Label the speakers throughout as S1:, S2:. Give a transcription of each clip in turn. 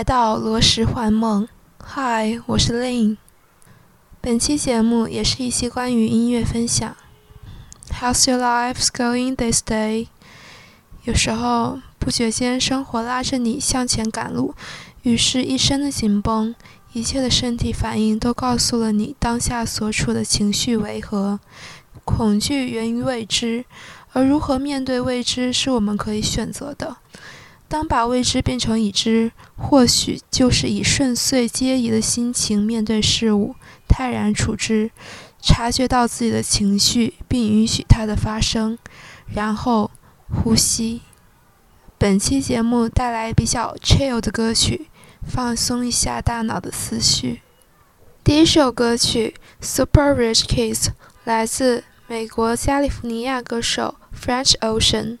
S1: 来到罗石幻梦。Hi，我是 Lin。本期节目也是一期关于音乐分享。How's your life going this day？有时候不觉间，生活拉着你向前赶路，于是，一身的紧绷，一切的身体反应都告诉了你当下所处的情绪为何。恐惧源于未知，而如何面对未知，是我们可以选择的。当把未知变成已知，或许就是以顺遂皆宜的心情面对事物，泰然处之，察觉到自己的情绪，并允许它的发生，然后呼吸。本期节目带来比较 chill 的歌曲，放松一下大脑的思绪。第一首歌曲《Super Rich Kids》来自美国加利福尼亚歌手 French Ocean。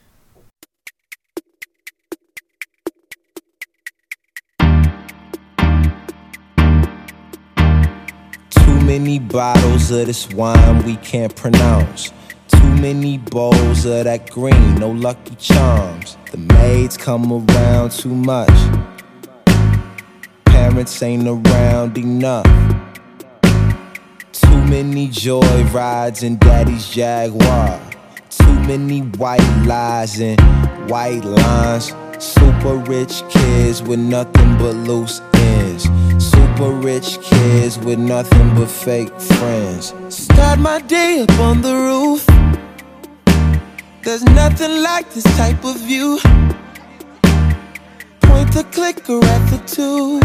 S2: Many bottles of this wine we can't pronounce. Too many bowls of that green, no lucky charms. The maids come around too much. Parents ain't around enough. Too many joy rides in daddy's Jaguar. Too many white lies and white lines. Super rich kids with nothing but loose. Super rich kids with nothing but fake friends. Start my day up on the roof. There's nothing like this type of view. Point the clicker at the tube.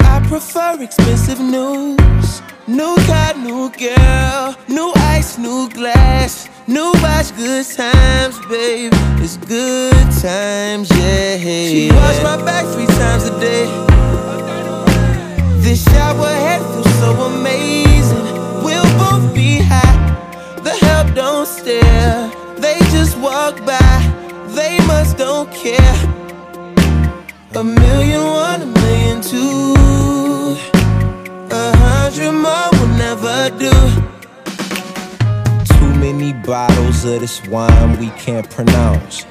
S2: I prefer expensive news. New car, new girl, new ice, new glass, new watch, good times, babe. It's good times, yeah. She wash my back three times a day. This shower head feels so amazing. We'll both be high. The help don't stare. They just walk by. They must don't care. A million one, a million two. A hundred more will never do. Too many bottles of this wine we can't pronounce.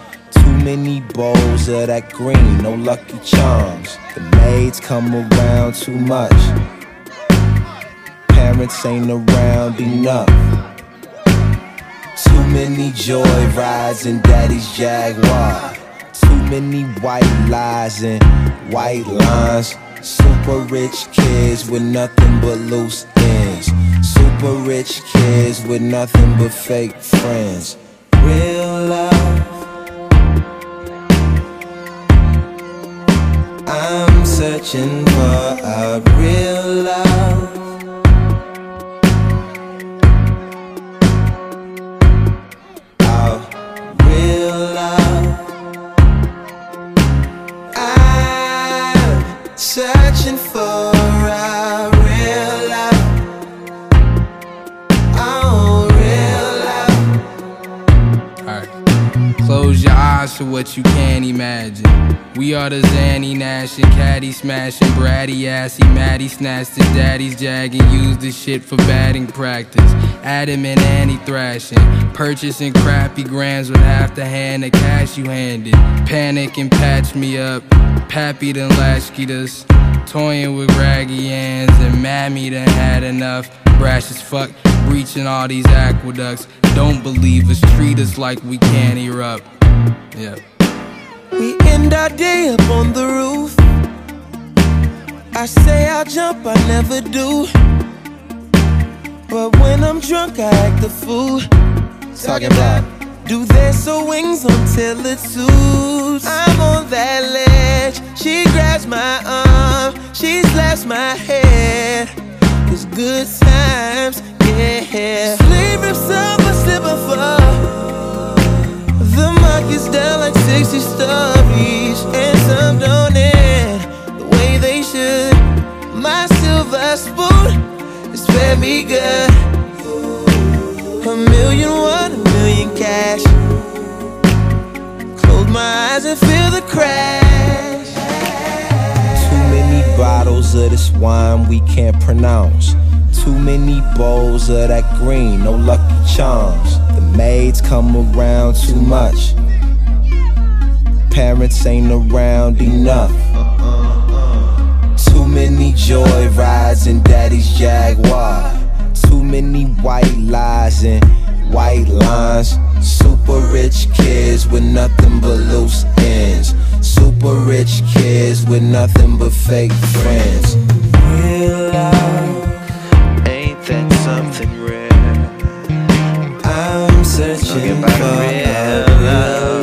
S2: Many bowls of that green, no lucky charms. The maids come around too much. Parents ain't around enough. Too many joy rides in daddy's Jaguar. Too many white lies and white lines. Super rich kids with nothing but loose ends. Super rich kids with nothing but fake friends. Real love. I'm searching for a real love. Real love. I'm searching for real love. Real love.
S3: Alright. Close your eyes to what you can't imagine. We are the Zanny Nash and Caddy smashing, bratty assy, Maddie snatched his daddy's jag and used the shit for batting practice. Adam and Annie thrashing, purchasing crappy grams with half the hand of cash you handed. Panic and patch me up, Pappy done latchkeyed us. Toying with raggy hands, and Mammy done had enough. Brash as fuck, breaching all these aqueducts. Don't believe us, treat us like we can't erupt. Yeah.
S2: We end our day up on the roof. I say I'll jump, I never do. But when I'm drunk, I act a fool. Talking about do their so wings until it suits. I'm on that ledge. She grabs my arm, she slaps my head. It's good times, yeah. Sleep if summer slipping for. Down like 60 stories, and some don't end the way they should. My silver spoon is fed me good. A million, one, a million cash. Close my eyes and feel the crash. Too many bottles of this wine we can't pronounce. Too many bowls of that green, no lucky charms. The maids come around too much. Parents ain't around enough. Too many joy rides in daddy's Jaguar. Too many white lies and white lines. Super rich kids with nothing but loose ends. Super rich kids with nothing but fake friends. Real love, ain't that something rare? I'm searching for real love.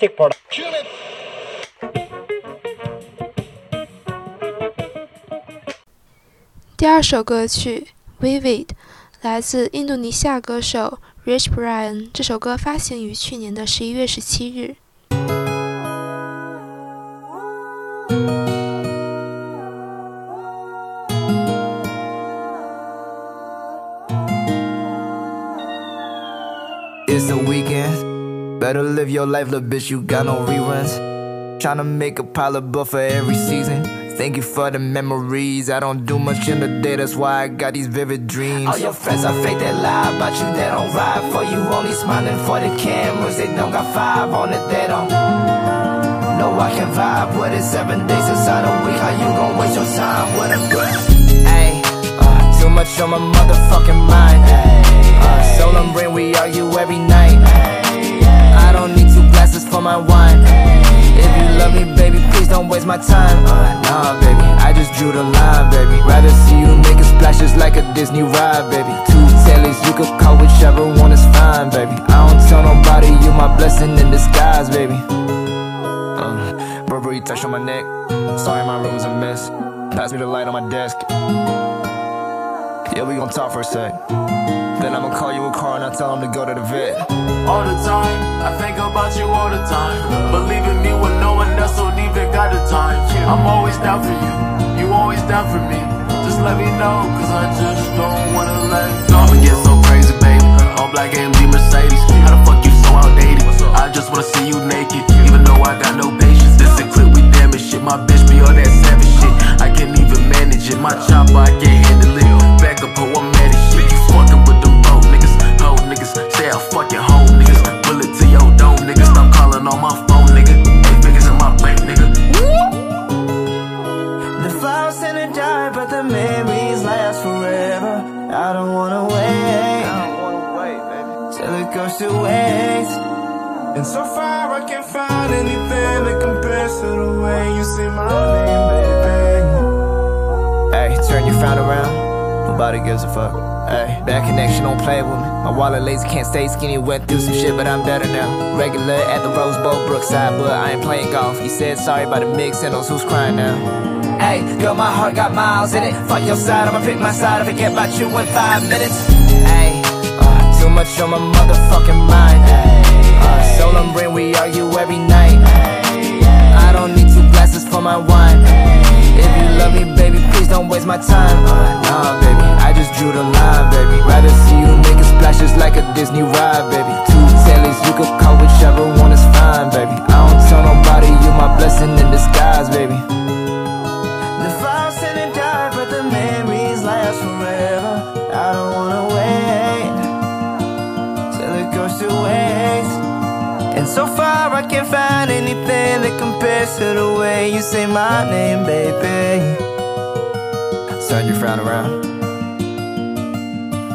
S1: Plastic product. 第二首歌曲《Vivid》来自印度尼西亚歌手 Rich Brian。这首歌发行于去年的十一月十七日。
S4: Better live your life, little bitch, you got no reruns. Tryna make a pile of buff for every season. Thank you for the memories. I don't do much in the day, that's why I got these vivid dreams. All your friends are fake, they lie about you, they don't ride for you. Only smiling for the cameras, they don't got five on it, they don't. Know I can vibe with it seven days inside a week. How you gon' waste your time with a girl? Ayy, uh, too much on my motherfucking mind. Uh, Solemn brain, we argue every night. I don't need two glasses for my wine. If you love me, baby, please don't waste my time. Nah, baby, I just drew the line, baby. Rather see you making splashes like a Disney ride, baby. Two tellies, you could call whichever one is fine, baby. I don't tell nobody you my blessing in disguise, baby. Uh, Burberry touch on my neck. Sorry, my room's a mess. Pass me the light on my desk. Yeah, we gon' talk for a sec. Then I'ma call you a car and I tell him to go to the vet.
S5: All the time, I think about you all the time. Believe in me when no one else don't even got the time. I'm always down for you, you always down for me. Just let me know, cause I just don't wanna let go. I'ma get so crazy, baby. All black AMG Mercedes. How the fuck you so outdated? I just wanna see you naked, even though I got no patience. This a clip, we damage shit. My bitch be all that savage shit. I can't even manage it. My chopper, I can't handle it. Back up, I'm mad as shit. You fucking with them broke niggas, hoe niggas. Say I fuck your home niggas. Bullet to your dome, niggas. Stop calling on my phone, nigga. Eight figures in my bank, nigga.
S4: The flowers tend to die, but the memories last forever. I don't wanna wait. I don't wanna wait, baby. Till it goes to waste. And so far I can't find anything that compares to the way you say my name, baby. Hey, turn your frown around. Nobody gives a fuck. Hey, bad connection, don't play with me. My wallet lazy, can't stay skinny. Went through some shit, but I'm better now. Regular at the Rose Bowl, Brookside, but I ain't playing golf. You said sorry about the mix, and those who's crying now. Hey, girl, my heart got miles in it. Fuck your side, I'ma pick my side. I forget about you in five minutes. Hey, uh, too much on my motherfucking mind. Uh, solemn brain, we argue every night. I don't need two glasses for my wine. If you love me, baby, please don't waste my time. Nah, baby, I just drew the line, baby. Rather see you making splashes like a Disney ride, baby. Two tellies, you could call whichever one is fine, baby. I don't tell nobody you my blessing in disguise, baby. find anything that compares to the way you say my name, baby. Turn your frown around.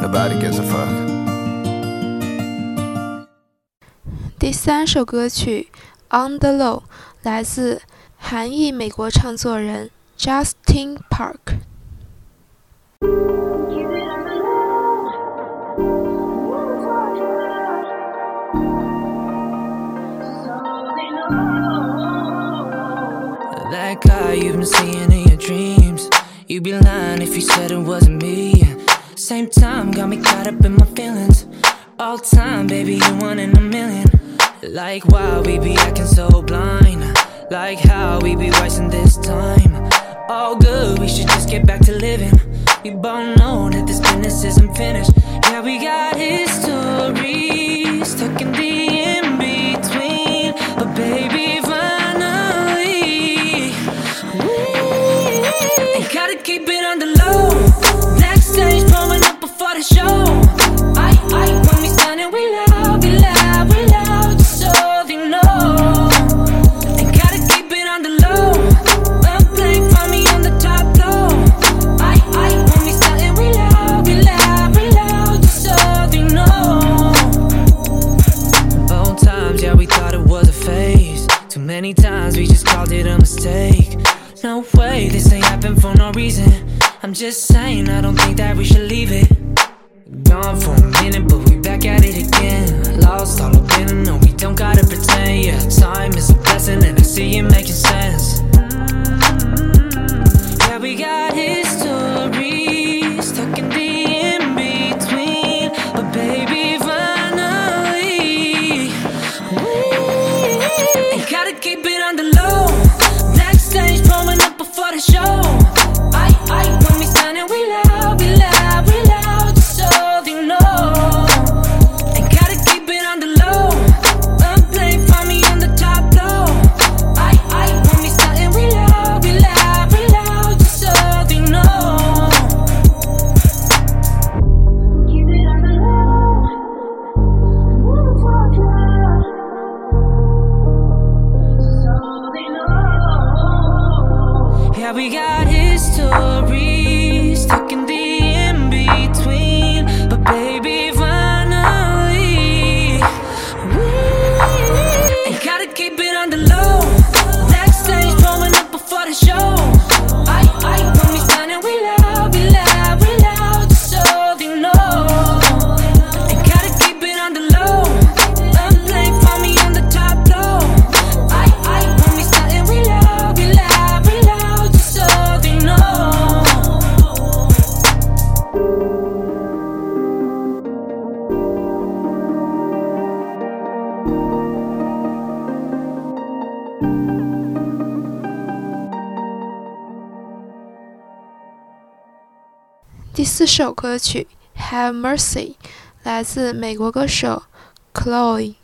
S4: Nobody gives a fuck.
S1: 第三首歌曲《On the Low》来自韩裔美国唱作人 Justin Park。
S6: That guy you've been seeing in your dreams. You'd be lying if you said it wasn't me. Same time, got me caught up in my feelings. All time, baby, you one in a million. Like, why we be acting so blind? Like how we be wasting this time. All good, we should just get back to living. We both know that this business isn't finished. Yeah, we got history stuck in the gotta keep it
S1: 首歌曲《Have Mercy》来自美国歌手 Chlöe。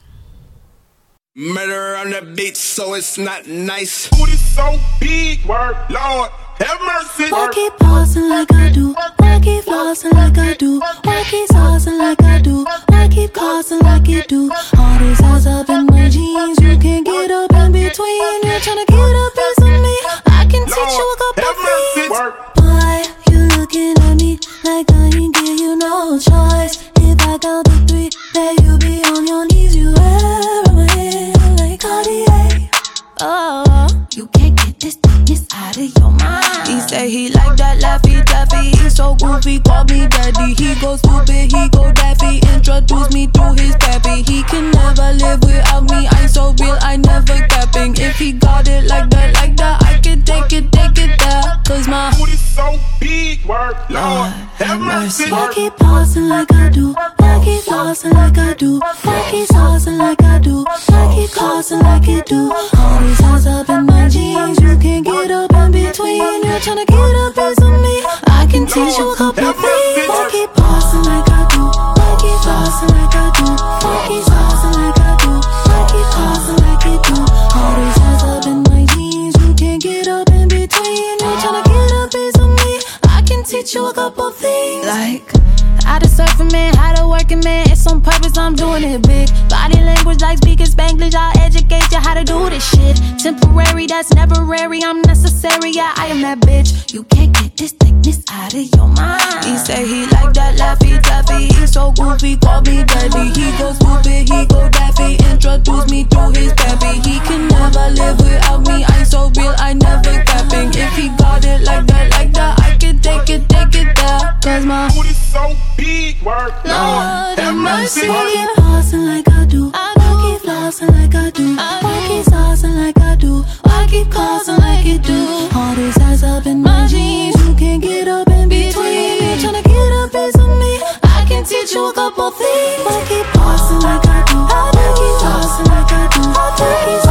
S2: Murder on the beat, so it's not nice.
S7: Booty so big, word, Lord, have mercy.
S8: I keep pausing like I do. I keep flossing like I do. I keep saucing like I do. I keep causing like you do. All these eyes up in my jeans. You can't get up in between. You're trying to get up in me. I can teach you a couple things.
S7: Word.
S8: Why you looking at me like I ain't give you no choice? If I count to three, then you be on your knees. You wear my hair like Cartier. Oh, you can't get this thickness out of your mind. He say he like that laffy taffy. He's so goofy, call me daddy. He go stupid, he go daffy. Introduce me to his pappy. He can never live without me. I'm so real, I never capping. If he got it like that, like that, I take it, take it there. Cause my
S7: Booty so big, word, Lord, have mercy.
S8: why keep pausing like I do? Why keep flossing like I do? Why keep saucing like I do? Why keep causing like you do? All these eyes up in my jeans, you can't get up in between. You're trying to get a piece of me. I can teach you a couple things. I keep pausing like couple things. Like to surf a man, how to work a man. It's on purpose, I'm doing it big. Body language like speaking Spanglish. I'll educate you how to do this shit. Temporary, that's never rare. I'm necessary, yeah, I am that bitch. You can't get this thickness out of your mind. He say he like that laffy taffy. He's so goofy, call me daddy. He go stupid, he go daffy. Introduce me to his pappy. He can never live without me. I'm so real, I never capping. If he got it like that, like that, I take it, take it there. Cause my
S7: Booty so big, word, Lord, have mercy.
S8: Why keep pausing like I do? Why keep flossing like I do? Why keep saucing like I do? Why keep causing like you do? All these eyes up in my jeans, you can't get up in between. You're trying to get a piece of me. I can teach you a couple things. Why keep pausing like I do? Why keep flossing like I do? Why keep saucing like I do? Keep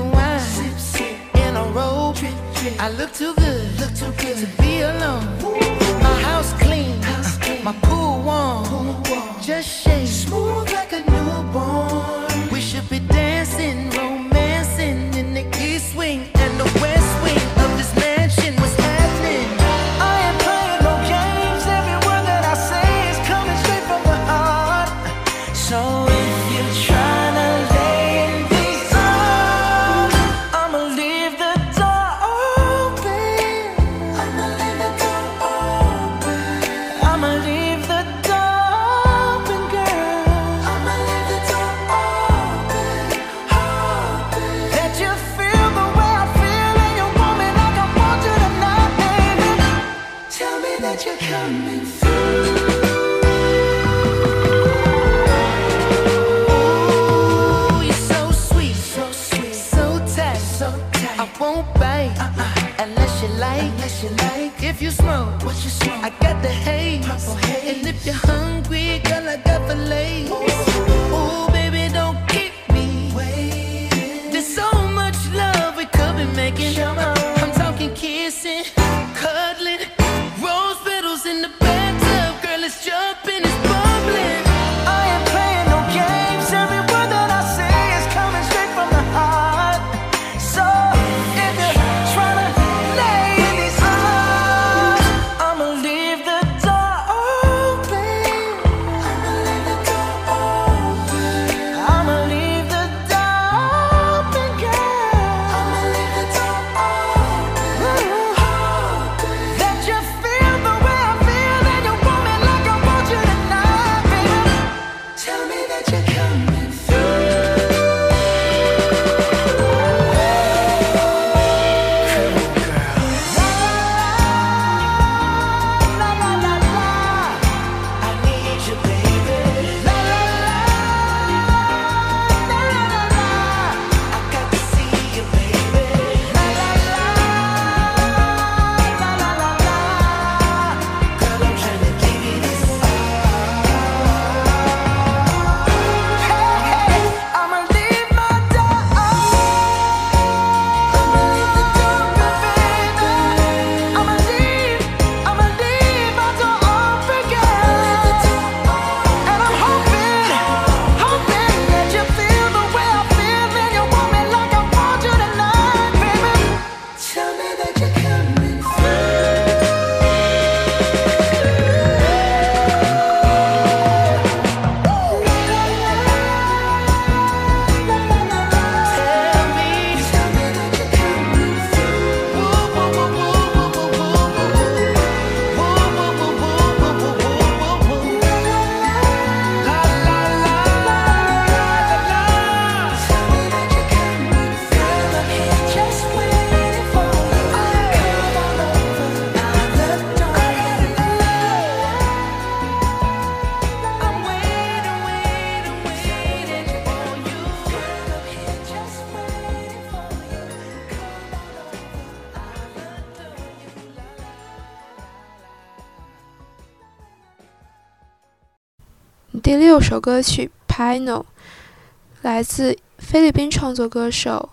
S9: Up to the.
S1: 首歌曲《Pino》，来自菲律宾创作歌手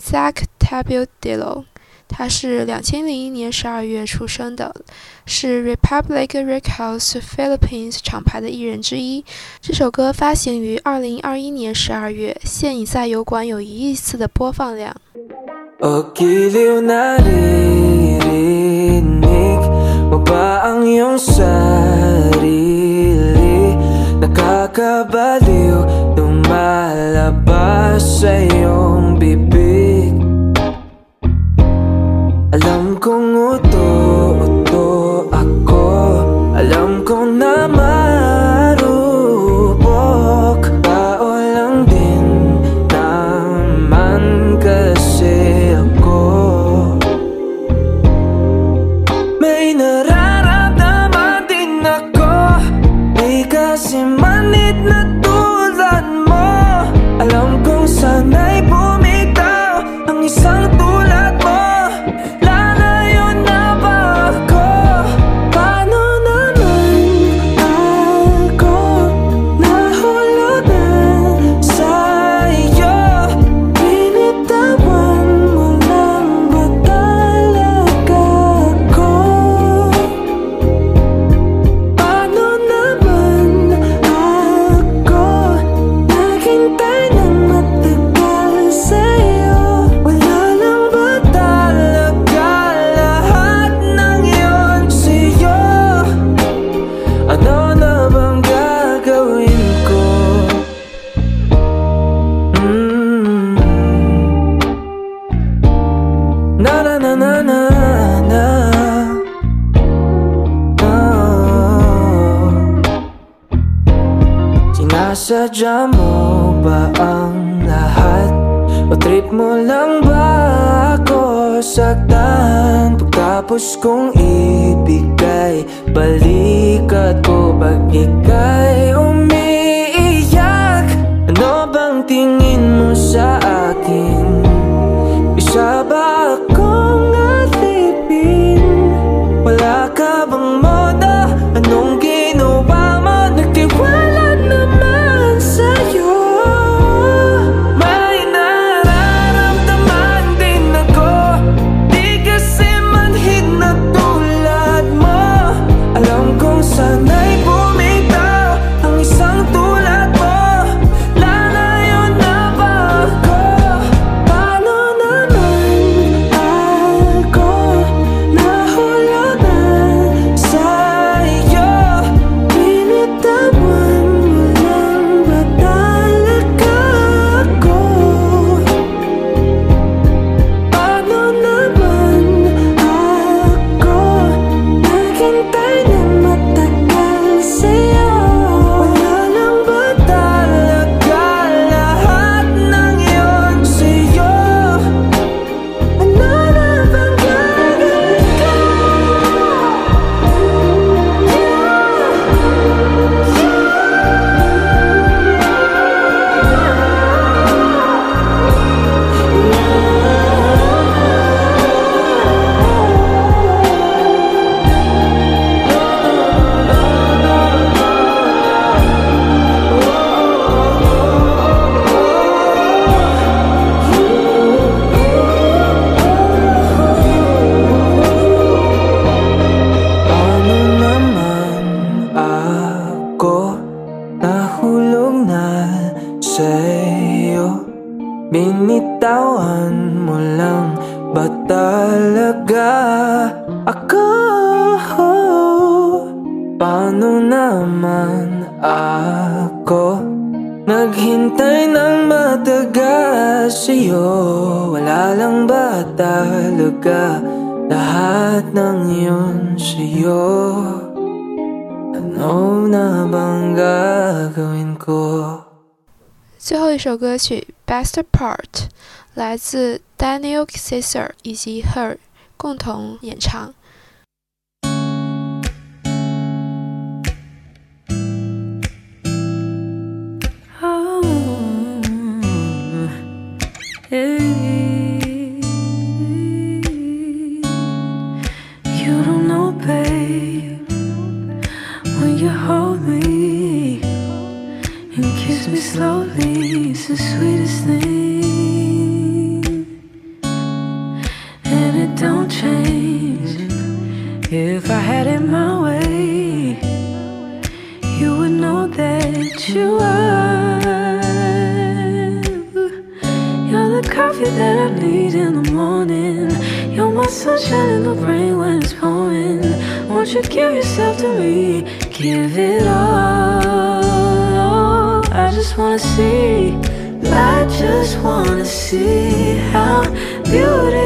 S1: Zach Tabudillo。他是两千零一年十二月出生的，是 Republic Records Philippines 厂牌的艺人之一。这首歌发行于二零二一年十二月，现已在油管有一亿次的播放量。
S6: Okay, kabaliw Lumalabas sa'yo. nasaktan Pagtapos kong ibigay Balikat ko pag ika'y umiiyak Ano bang tingin mo sa akin? Isa ba
S1: 这首歌曲 best part 来自 DanielCaesar 以及 Her 共同演唱。
S8: beautiful.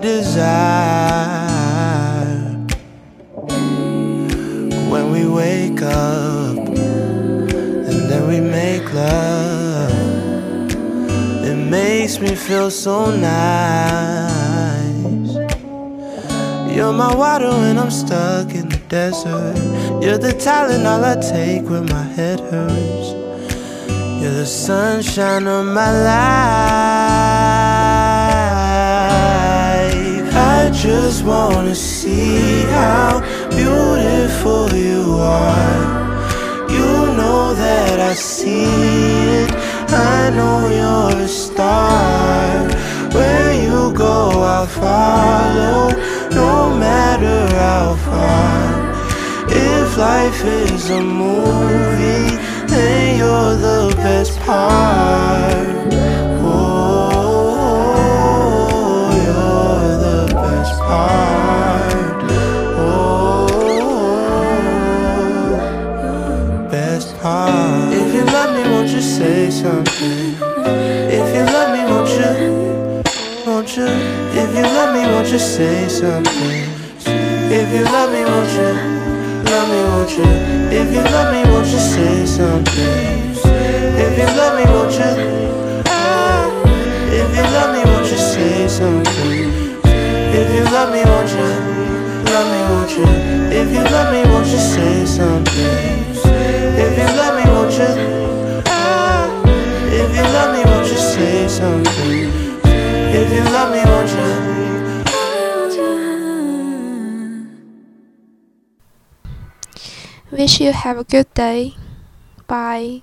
S10: Desire when we wake up and then we make love. It makes me feel so nice. You're my water when I'm stuck in the desert. You're the Tylenol I take when my head hurts. You're the sunshine of my life just wanna see how beautiful you are. You know that I see it. I know you're a star. Where you go, I'll follow, no matter how far. If life is a movie, then you're the best part. Best part. Oh, best part. If you love me, won't you say something? If you love me, won't you? Won't you? If you love me, won't you say something? If you love me, won't you? Love me, won't you? If you love me, won't you say something? If you love me, won't you? Love me, won't you? Love me, won't you? If you love me, won't you say something? If you love me, won't you? If you love me, won't you say something? If you love me, won't you?
S1: Wish you have a good day. Bye.